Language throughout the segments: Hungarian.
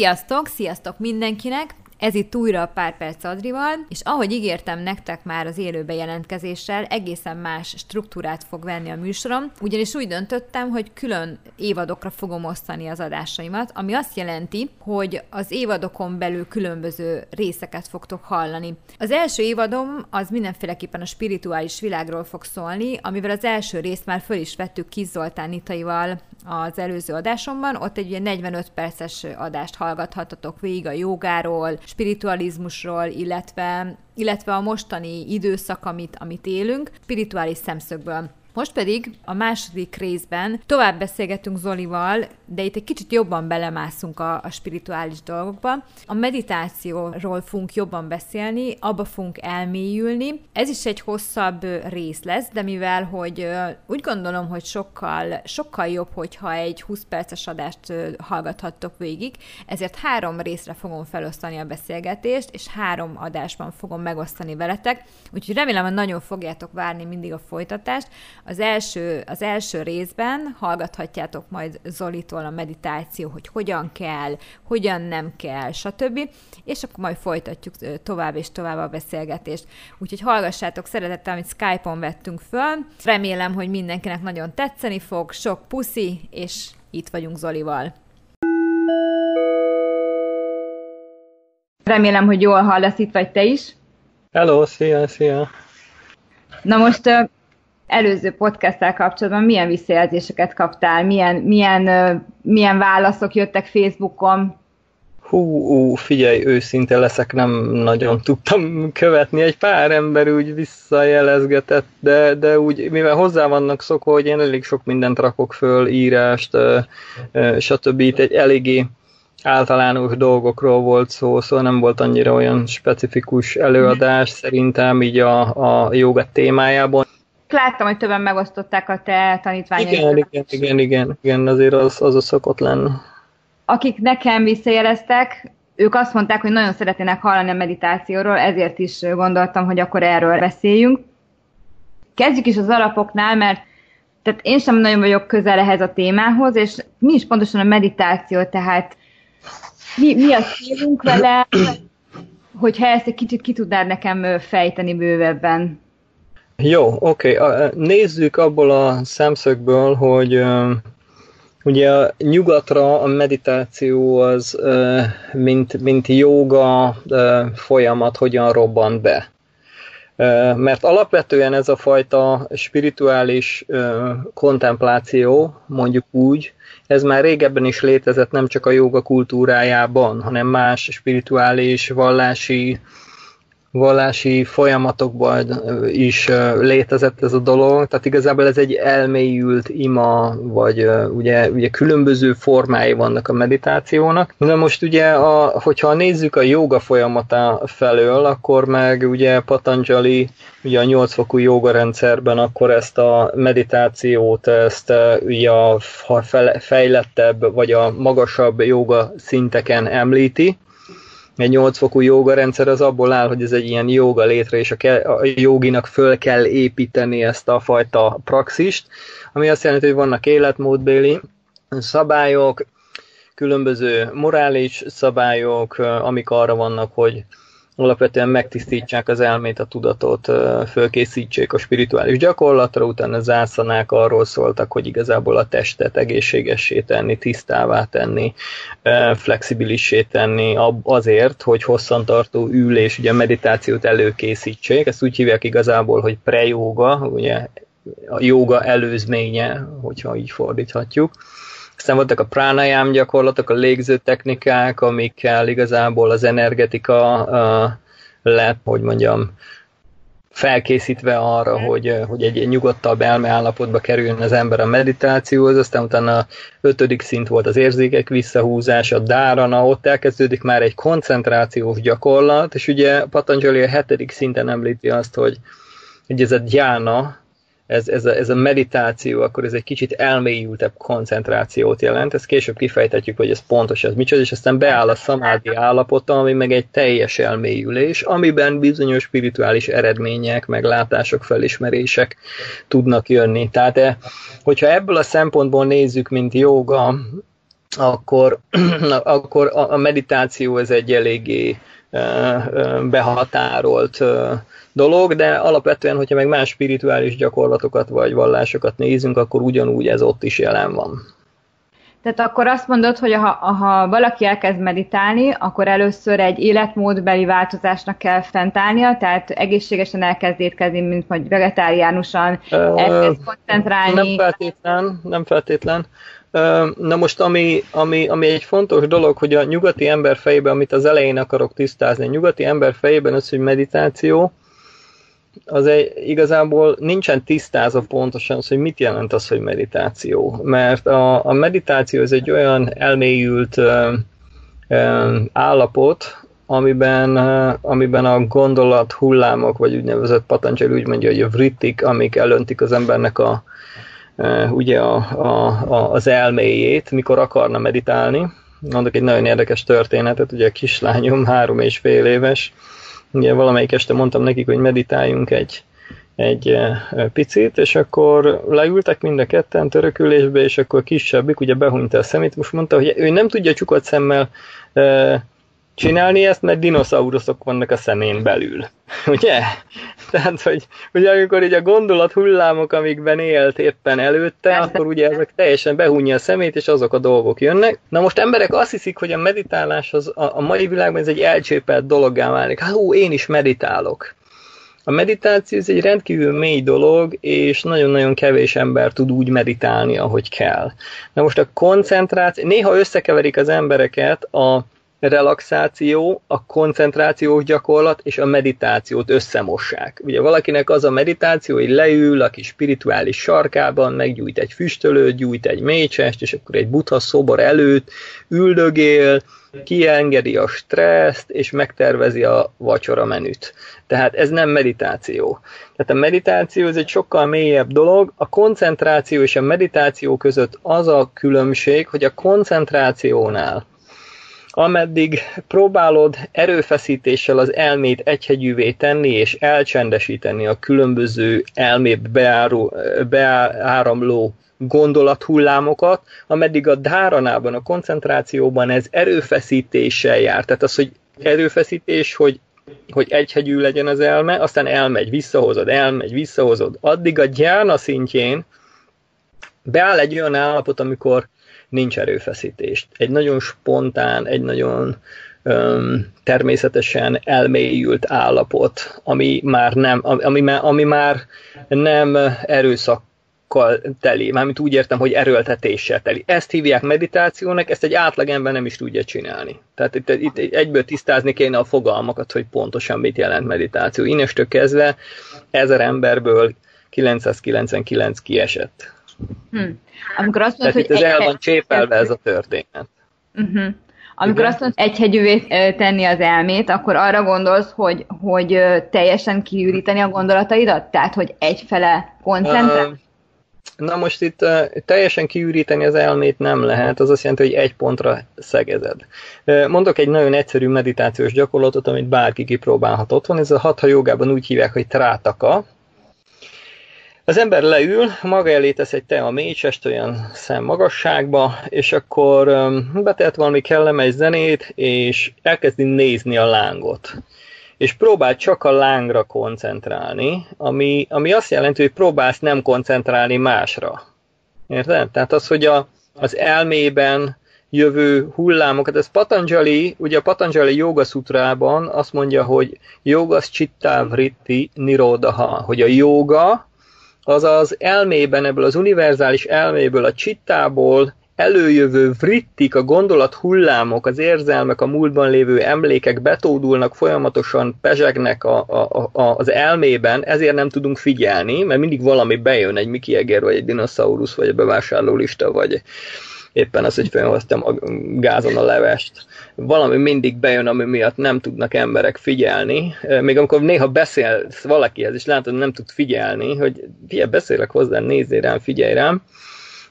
Sziasztok, sziasztok mindenkinek! Ez itt újra Pár Perc Adrival, és ahogy ígértem nektek már az élő bejelentkezéssel, egészen más struktúrát fog venni a műsorom, ugyanis úgy döntöttem, hogy külön évadokra fogom osztani az adásaimat, ami azt jelenti, hogy az évadokon belül különböző részeket fogtok hallani. Az első évadom az mindenféleképpen a spirituális világról fog szólni, amivel az első részt már föl is vettük Kis Zoltán Itaival az előző adásomban, ott egy ilyen 45 perces adást hallgathatatok végig a jogáról, spiritualizmusról, illetve, illetve a mostani időszak, amit, amit élünk, spirituális szemszögből. Most pedig a második részben tovább beszélgetünk Zolival, de itt egy kicsit jobban belemászunk a, a spirituális dolgokba. A meditációról fogunk jobban beszélni, abba fogunk elmélyülni. Ez is egy hosszabb rész lesz, de mivel, hogy úgy gondolom, hogy sokkal, sokkal jobb, hogyha egy 20 perces adást hallgathattok végig, ezért három részre fogom felosztani a beszélgetést, és három adásban fogom megosztani veletek, úgyhogy remélem, hogy nagyon fogjátok várni mindig a folytatást. Az első, az első részben hallgathatjátok majd Zolitól a meditáció, hogy hogyan kell, hogyan nem kell, stb. És akkor majd folytatjuk tovább és tovább a beszélgetést. Úgyhogy hallgassátok szeretettel, amit Skype-on vettünk föl. Remélem, hogy mindenkinek nagyon tetszeni fog, sok puszi, és itt vagyunk Zolival. Remélem, hogy jól hallasz, itt vagy te is. Hello, szia, szia. Na most előző podcasttel kapcsolatban milyen visszajelzéseket kaptál, milyen, milyen, milyen válaszok jöttek Facebookon? Hú, ú, figyelj, őszinte leszek, nem nagyon tudtam követni. Egy pár ember úgy visszajelezgetett, de, de úgy, mivel hozzá vannak szokva, hogy én elég sok mindent rakok föl, írást, stb. Itt egy eléggé általános dolgokról volt szó, szóval nem volt annyira olyan specifikus előadás szerintem így a, a joga témájában láttam, hogy többen megosztották a te tanítványokat. Igen, igen, igen, igen, igen, azért az, az a szokott lenni. Akik nekem visszajeleztek, ők azt mondták, hogy nagyon szeretnének hallani a meditációról, ezért is gondoltam, hogy akkor erről beszéljünk. Kezdjük is az alapoknál, mert tehát én sem nagyon vagyok közel ehhez a témához, és mi is pontosan a meditáció, tehát mi, mi a célunk vele, hogyha ezt egy kicsit ki tudnád nekem fejteni bővebben. Jó, oké. Okay. Nézzük abból a szemszögből, hogy ugye a nyugatra a meditáció az, mint, mint joga folyamat hogyan robban be. Mert alapvetően ez a fajta spirituális kontempláció, mondjuk úgy, ez már régebben is létezett nem csak a joga kultúrájában, hanem más spirituális, vallási vallási folyamatokban is létezett ez a dolog, tehát igazából ez egy elmélyült ima, vagy ugye, ugye különböző formái vannak a meditációnak. Na most ugye, a, hogyha nézzük a joga folyamata felől, akkor meg ugye Patanjali ugye a nyolcfokú joga rendszerben akkor ezt a meditációt, ezt ugye a fejlettebb, vagy a magasabb joga szinteken említi, egy nyolcfokú joga rendszer az abból áll, hogy ez egy ilyen joga létre, és a, ke- a joginak föl kell építeni ezt a fajta praxist, ami azt jelenti, hogy vannak életmódbéli szabályok, különböző morális szabályok, amik arra vannak, hogy alapvetően megtisztítsák az elmét, a tudatot, fölkészítsék a spirituális gyakorlatra, utána zászanák arról szóltak, hogy igazából a testet egészségessé tenni, tisztává tenni, flexibilissé tenni azért, hogy hosszantartó ülés, ugye meditációt előkészítsék, ezt úgy hívják igazából, hogy pre-yoga, ugye a joga előzménye, hogyha így fordíthatjuk aztán voltak a pranayam gyakorlatok, a légző technikák, amikkel igazából az energetika uh, lett, hogy mondjam, felkészítve arra, hogy, hogy egy nyugodtabb elmeállapotba kerüljön az ember a meditációhoz, aztán utána a ötödik szint volt az érzékek visszahúzása, a dárana, ott elkezdődik már egy koncentrációs gyakorlat, és ugye Patanjali a hetedik szinten említi azt, hogy, hogy ez a gyána, ez, ez, a, ez a meditáció, akkor ez egy kicsit elmélyültebb koncentrációt jelent, ezt később kifejtetjük, hogy ez pontos, ez micsoda, és aztán beáll a szamádi állapota, ami meg egy teljes elmélyülés, amiben bizonyos spirituális eredmények, meglátások, felismerések tudnak jönni. Tehát, eh, hogyha ebből a szempontból nézzük, mint joga, akkor, akkor a meditáció ez egy eléggé behatárolt dolog, de alapvetően, hogyha meg más spirituális gyakorlatokat vagy vallásokat nézünk, akkor ugyanúgy ez ott is jelen van. Tehát akkor azt mondod, hogy ha, ha valaki elkezd meditálni, akkor először egy életmódbeli változásnak kell fentállnia, tehát egészségesen elkezd étkezni, mint hogy vegetáriánusan elkezd koncentrálni. Nem feltétlen, nem feltétlen. Na most, ami, ami, ami egy fontos dolog, hogy a nyugati ember fejében, amit az elején akarok tisztázni, a nyugati ember fejében az, hogy meditáció, az egy, igazából nincsen tisztázva pontosan az, hogy mit jelent az, hogy meditáció. Mert a, a meditáció ez egy olyan elmélyült ö, ö, állapot, amiben, amiben a gondolat hullámok, vagy úgynevezett Patanjali úgy mondja, hogy a vrittik, amik elöntik az embernek a, ugye a, a, a, az elméjét, mikor akarna meditálni. Mondok egy nagyon érdekes történetet, ugye a kislányom három és fél éves, ugye valamelyik este mondtam nekik, hogy meditáljunk egy, egy picit, és akkor leültek mind a ketten törökülésbe, és akkor kisebbik ugye behunyta a szemét, most mondta, hogy ő nem tudja csukott szemmel csinálni ezt, mert dinoszauruszok vannak a szemén belül. Ugye? Tehát, hogy ugye amikor így a gondolat hullámok, amikben élt éppen előtte, akkor ugye ezek teljesen behunja a szemét, és azok a dolgok jönnek. Na most emberek azt hiszik, hogy a meditálás az a, a mai világban ez egy elcsépelt dologgá válik. Hát ó, én is meditálok. A meditáció ez egy rendkívül mély dolog, és nagyon-nagyon kevés ember tud úgy meditálni, ahogy kell. Na most a koncentráció, néha összekeverik az embereket a relaxáció, a koncentrációs gyakorlat és a meditációt összemossák. Ugye valakinek az a meditáció, hogy leül a kis spirituális sarkában, meggyújt egy füstölőt, gyújt egy mécsest, és akkor egy buddha szobor előtt üldögél, kiengedi a stresszt, és megtervezi a vacsora menüt. Tehát ez nem meditáció. Tehát a meditáció ez egy sokkal mélyebb dolog. A koncentráció és a meditáció között az a különbség, hogy a koncentrációnál ameddig próbálod erőfeszítéssel az elmét egyhegyűvé tenni és elcsendesíteni a különböző elmét beáró, beáramló gondolathullámokat, ameddig a dáranában, a koncentrációban ez erőfeszítéssel jár. Tehát az, hogy erőfeszítés, hogy hogy egyhegyű legyen az elme, aztán elmegy, visszahozod, elmegy, visszahozod. Addig a gyána szintjén beáll egy olyan állapot, amikor nincs erőfeszítést. Egy nagyon spontán, egy nagyon öm, természetesen elmélyült állapot, ami már nem, ami, már, ami már nem erőszak teli, mármint úgy értem, hogy erőltetéssel teli. Ezt hívják meditációnak, ezt egy átlagember nem is tudja csinálni. Tehát itt, itt egyből tisztázni kéne a fogalmakat, hogy pontosan mit jelent meditáció. Innestől kezdve ezer emberből 999 kiesett. Hm. Amikor azt mondod, hogy... Ez el van csépelve ez a történet. Uh-huh. Amikor Igen. azt mondod, egyhegyűvé tenni az elmét, akkor arra gondolsz, hogy, hogy teljesen kiüríteni a gondolataidat? Tehát, hogy egyfele koncentrál? Uh, na most itt uh, teljesen kiüríteni az elmét nem lehet, az azt jelenti, hogy egy pontra szegezed. Uh, mondok egy nagyon egyszerű meditációs gyakorlatot, amit bárki kipróbálhat otthon, ez a hatha jogában úgy hívják, hogy trátaka, az ember leül, maga elé tesz egy tea mécsest olyan szem magasságba, és akkor betehet valami kellemes zenét, és elkezdi nézni a lángot. És próbál csak a lángra koncentrálni, ami, ami azt jelenti, hogy próbálsz nem koncentrálni másra. Érted? Tehát az, hogy a, az elmében jövő hullámokat, ez Patanjali, ugye a Patanjali Yoga Sutrában azt mondja, hogy Yogas Chitta Vritti Nirodaha, hogy a joga az az elmében, ebből az univerzális elméből, a csittából előjövő vrittik, a gondolat hullámok, az érzelmek, a múltban lévő emlékek betódulnak, folyamatosan pezsegnek a, a, a, az elmében, ezért nem tudunk figyelni, mert mindig valami bejön, egy Mickey Eger, vagy egy dinoszaurusz, vagy egy bevásárlólista, vagy éppen az, hogy felhoztam a gázon a levest. Valami mindig bejön, ami miatt nem tudnak emberek figyelni. Még amikor néha beszélsz valakihez, és látod, nem tud figyelni, hogy fia, beszélek hozzá, nézzél rám, figyelj rám,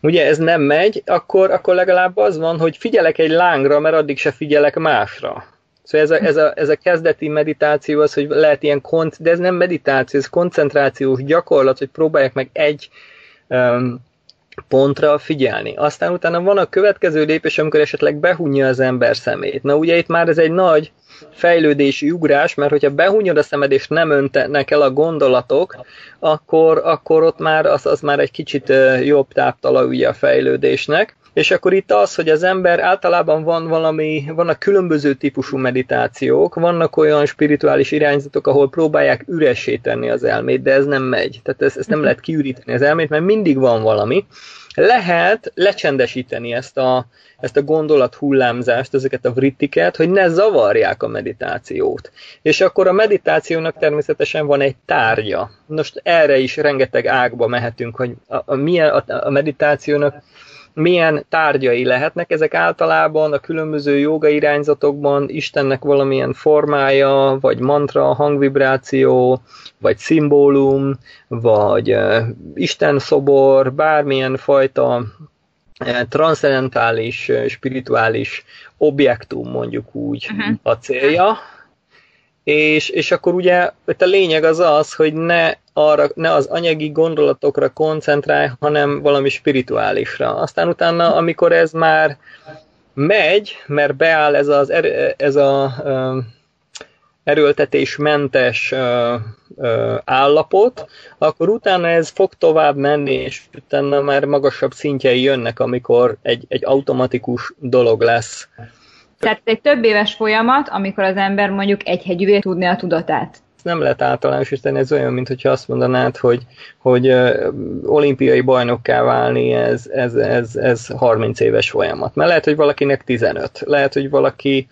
ugye ez nem megy, akkor, akkor legalább az van, hogy figyelek egy lángra, mert addig se figyelek másra. Szóval ez a, ez a, ez a kezdeti meditáció az, hogy lehet ilyen kont, de ez nem meditáció, ez koncentrációs gyakorlat, hogy próbálják meg egy um, pontra figyelni. Aztán utána van a következő lépés, amikor esetleg behunja az ember szemét. Na ugye itt már ez egy nagy fejlődési ugrás, mert hogyha behunyod a szemed és nem öntenek el a gondolatok, akkor, akkor ott már az, az már egy kicsit jobb táptalajúja a fejlődésnek. És akkor itt az, hogy az ember általában van valami, vannak különböző típusú meditációk, vannak olyan spirituális irányzatok, ahol próbálják üressé tenni az elmét, de ez nem megy. Tehát ezt, ezt nem lehet kiüríteni az elmét, mert mindig van valami. Lehet lecsendesíteni ezt a, ezt a gondolat hullámzást, ezeket a vrittiket, hogy ne zavarják a meditációt. És akkor a meditációnak természetesen van egy tárgya. Most erre is rengeteg ágba mehetünk, hogy a, a, a, a meditációnak milyen tárgyai lehetnek. Ezek általában a különböző joga irányzatokban Istennek valamilyen formája, vagy mantra, hangvibráció, vagy szimbólum, vagy Isten szobor, bármilyen fajta transzendentális, spirituális objektum mondjuk úgy uh-huh. a célja, és, és akkor ugye a lényeg az az, hogy ne, arra, ne az anyagi gondolatokra koncentrálj, hanem valami spirituálisra. Aztán utána, amikor ez már megy, mert beáll ez, az, ez a erőltetésmentes állapot, akkor utána ez fog tovább menni, és utána már magasabb szintjei jönnek, amikor egy, egy automatikus dolog lesz. Tehát egy több éves folyamat, amikor az ember mondjuk egy hegyűvé tudni a tudatát. Nem lehet általánosítani, ez olyan, mint hogyha azt mondanád, hogy, hogy olimpiai bajnokká válni, ez, ez, ez, ez 30 éves folyamat. Mert lehet, hogy valakinek 15. Lehet, hogy valaki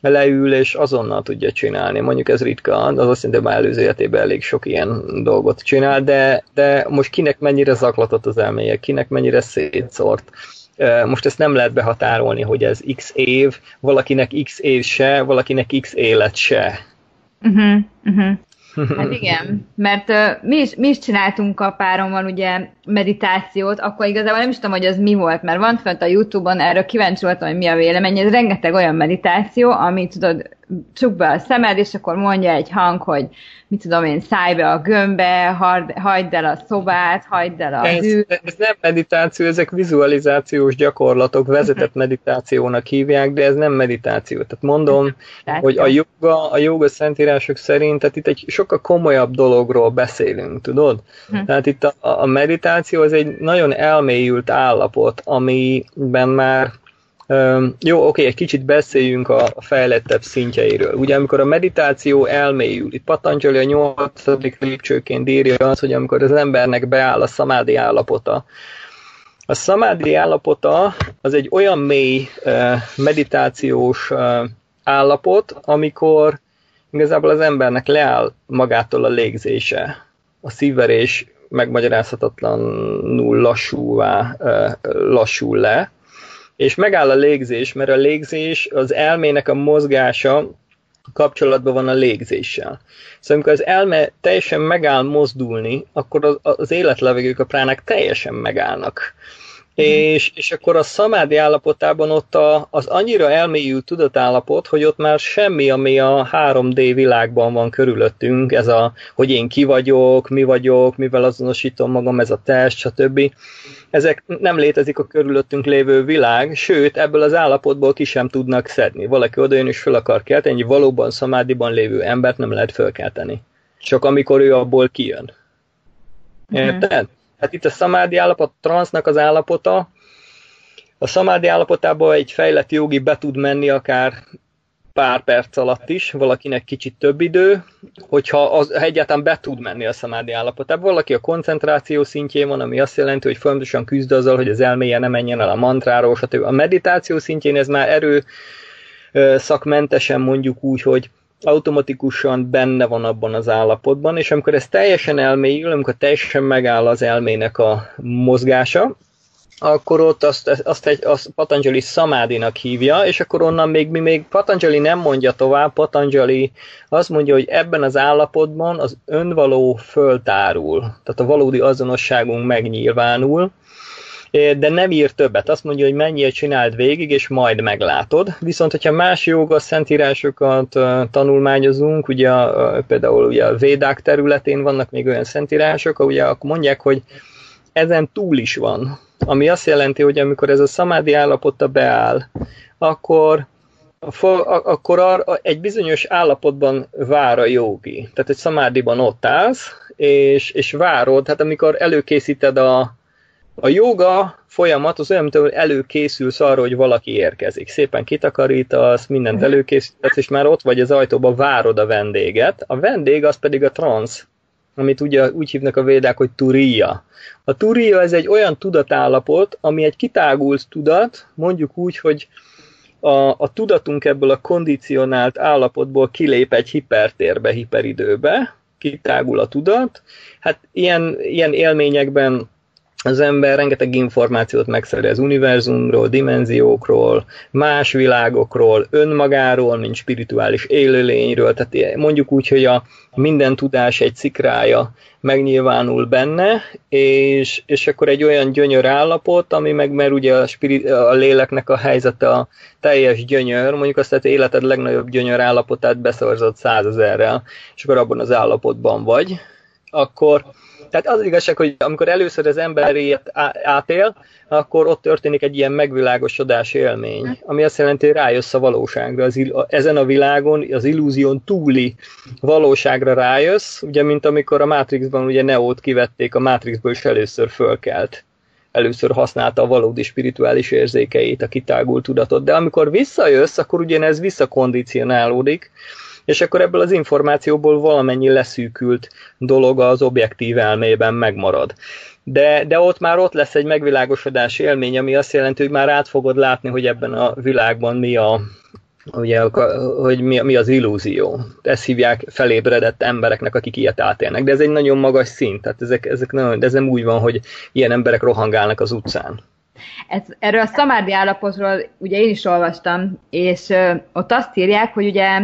leül és azonnal tudja csinálni. Mondjuk ez ritka, az azt jelenti, már előző életében elég sok ilyen dolgot csinál, de, de most kinek mennyire zaklatott az elméje, kinek mennyire szétszort most ezt nem lehet behatárolni, hogy ez x év, valakinek x év se, valakinek x élet se. Uh-huh, uh-huh. Hát igen, mert uh, mi, is, mi is csináltunk a párommal ugye meditációt, akkor igazából nem is tudom, hogy az mi volt, mert van fönt a Youtube-on, erről kíváncsi voltam, hogy mi a vélemény, ez rengeteg olyan meditáció, ami tudod, csuk be a szemed, és akkor mondja egy hang, hogy mit tudom én, szállj be a gömbbe, hagyd el a szobát, hagyd el a ez, ez nem meditáció, ezek vizualizációs gyakorlatok, vezetett meditációnak hívják, de ez nem meditáció. Tehát mondom, hogy a joga, a joga szentírások szerint, tehát itt egy sokkal komolyabb dologról beszélünk, tudod? Hm. Tehát itt a, a meditáció az egy nagyon elmélyült állapot, amiben már jó, oké, egy kicsit beszéljünk a fejlettebb szintjeiről. Ugye amikor a meditáció elmélyül, itt Patanjali a nyolcadik lépcsőként írja az, hogy amikor az embernek beáll a szamádi állapota, a szamádi állapota az egy olyan mély meditációs állapot, amikor igazából az embernek leáll magától a légzése. A szívverés megmagyarázhatatlanul lassúvá lassul le, és megáll a légzés, mert a légzés az elmének a mozgása kapcsolatban van a légzéssel. Szóval amikor az elme teljesen megáll mozdulni, akkor az, az életlevegők a pránák teljesen megállnak. Mm. És, és akkor a szamádi állapotában ott a, az annyira elmélyült tudatállapot, hogy ott már semmi, ami a 3D világban van körülöttünk, ez a, hogy én ki vagyok, mi vagyok, mivel azonosítom magam, ez a test, stb. Ezek nem létezik a körülöttünk lévő világ, sőt, ebből az állapotból ki sem tudnak szedni. Valaki jön és fel akar kelteni, egy valóban szamádiban lévő embert nem lehet fölkelteni. Csak amikor ő abból kijön. Mhm. Érted? Mm-hmm. Hát itt a szamádi állapot, a transznak az állapota, a szamádi állapotában egy fejlett jogi be tud menni akár pár perc alatt is, valakinek kicsit több idő, hogyha az egyáltalán be tud menni a szamádi állapotába. Valaki a koncentráció szintjén van, ami azt jelenti, hogy folyamatosan küzd azzal, hogy az elméje ne menjen el a mantráról, stb. A meditáció szintjén ez már erő szakmentesen mondjuk úgy, hogy automatikusan benne van abban az állapotban, és amikor ez teljesen elmélyül, amikor teljesen megáll az elmének a mozgása, akkor ott azt, azt egy azt Patanjali szamádinak hívja, és akkor onnan még mi még Patanjali nem mondja tovább, Patanjali azt mondja, hogy ebben az állapotban az önvaló föltárul, tehát a valódi azonosságunk megnyilvánul, de nem ír többet. Azt mondja, hogy mennyire csináld végig, és majd meglátod. Viszont, hogyha más joga szentírásokat tanulmányozunk, ugye például ugye a védák területén vannak még olyan szentírások, ugye akkor mondják, hogy ezen túl is van. Ami azt jelenti, hogy amikor ez a szamádi állapota beáll, akkor akkor egy bizonyos állapotban vár a jogi. Tehát egy szamádiban ott állsz, és, és várod, hát amikor előkészíted a, a joga folyamat az olyan, mint hogy előkészülsz arra, hogy valaki érkezik. Szépen kitakarítasz, mindent mhm. előkészítesz, és már ott vagy az ajtóba, várod a vendéget. A vendég az pedig a transz, amit ugye úgy hívnak a védák, hogy turia. A turia ez egy olyan tudatállapot, ami egy kitágult tudat, mondjuk úgy, hogy a, a tudatunk ebből a kondicionált állapotból kilép egy hipertérbe, hiperidőbe, kitágul a tudat. Hát ilyen, ilyen élményekben az ember rengeteg információt megszerez univerzumról, dimenziókról, más világokról, önmagáról, mint spirituális élőlényről, tehát mondjuk úgy, hogy a minden tudás egy szikrája megnyilvánul benne, és, és akkor egy olyan gyönyör állapot, ami meg, mert ugye a, spirit, a léleknek a helyzete a teljes gyönyör, mondjuk azt tehát életed legnagyobb gyönyör állapotát beszorzott százezerrel, és akkor abban az állapotban vagy, akkor tehát az igazság, hogy amikor először az ember ilyet átél, akkor ott történik egy ilyen megvilágosodás élmény, ami azt jelenti, hogy rájössz a valóságra. Az, ezen a világon, az illúzión túli valóságra rájössz, ugye, mint amikor a Matrixban ugye Neót kivették, a Matrixból is először fölkelt először használta a valódi spirituális érzékeit, a kitágult tudatot, de amikor visszajössz, akkor ugyanez visszakondicionálódik, és akkor ebből az információból valamennyi leszűkült dolog az objektív elmében megmarad. De, de ott már ott lesz egy megvilágosodás élmény, ami azt jelenti, hogy már át fogod látni, hogy ebben a világban mi a, ugye, hogy mi, mi az illúzió. Ezt hívják felébredett embereknek, akik ilyet átélnek. De ez egy nagyon magas szint, tehát ezek, ezek nagyon, de ez nem úgy van, hogy ilyen emberek rohangálnak az utcán. Ez, erről a szamárdi állapotról ugye én is olvastam, és ö, ott azt írják, hogy ugye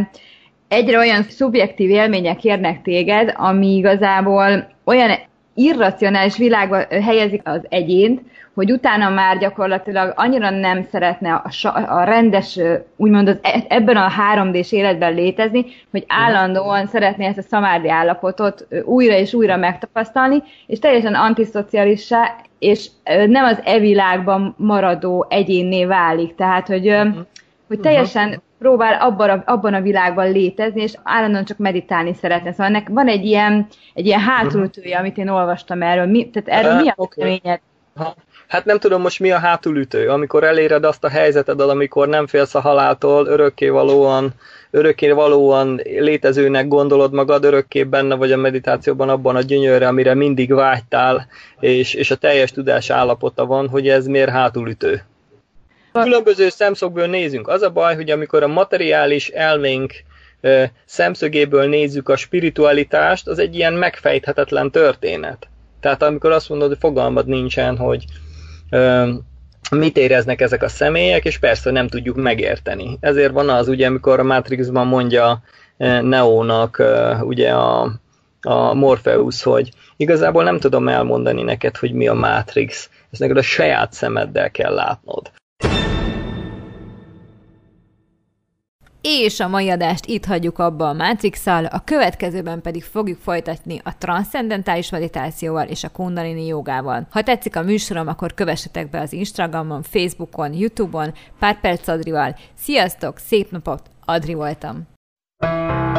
egyre olyan szubjektív élmények érnek téged, ami igazából olyan irracionális világba helyezik az egyént, hogy utána már gyakorlatilag annyira nem szeretne a, a rendes, úgymond az, e, ebben a 3D-s életben létezni, hogy állandóan szeretné ezt a szamárdi állapotot újra és újra megtapasztalni, és teljesen antiszocialissá, és nem az e világban maradó egyénné válik. Tehát, hogy, uh-huh. hogy teljesen próbál abban a, abban a világban létezni, és állandóan csak meditálni szeretne. Szóval ennek van egy ilyen, egy ilyen hátulütője, amit én olvastam erről. Mi, tehát erről uh, mi a okay. Hát nem tudom most mi a hátulütő, amikor eléred azt a helyzeted, amikor nem félsz a haláltól, örökké valóan, örökké valóan létezőnek gondolod magad, örökké benne vagy a meditációban abban a gyönyörre, amire mindig vágytál, és, és a teljes tudás állapota van, hogy ez miért hátulütő. Különböző szemszögből nézünk. Az a baj, hogy amikor a materiális elménk szemszögéből nézzük a spiritualitást, az egy ilyen megfejthetetlen történet. Tehát amikor azt mondod, hogy fogalmad nincsen, hogy mit éreznek ezek a személyek, és persze nem tudjuk megérteni. Ezért van az, ugye, amikor a Matrixban mondja Neónak ugye a, a Morpheus, hogy igazából nem tudom elmondani neked, hogy mi a Matrix. Ezt neked a saját szemeddel kell látnod. És a mai adást itt hagyjuk abba a matrix a következőben pedig fogjuk folytatni a transzcendentális meditációval és a kundalini jogával. Ha tetszik a műsorom, akkor kövessetek be az Instagramon, Facebookon, Youtube-on, pár perc Adrival. Sziasztok, szép napot, Adri voltam! thank you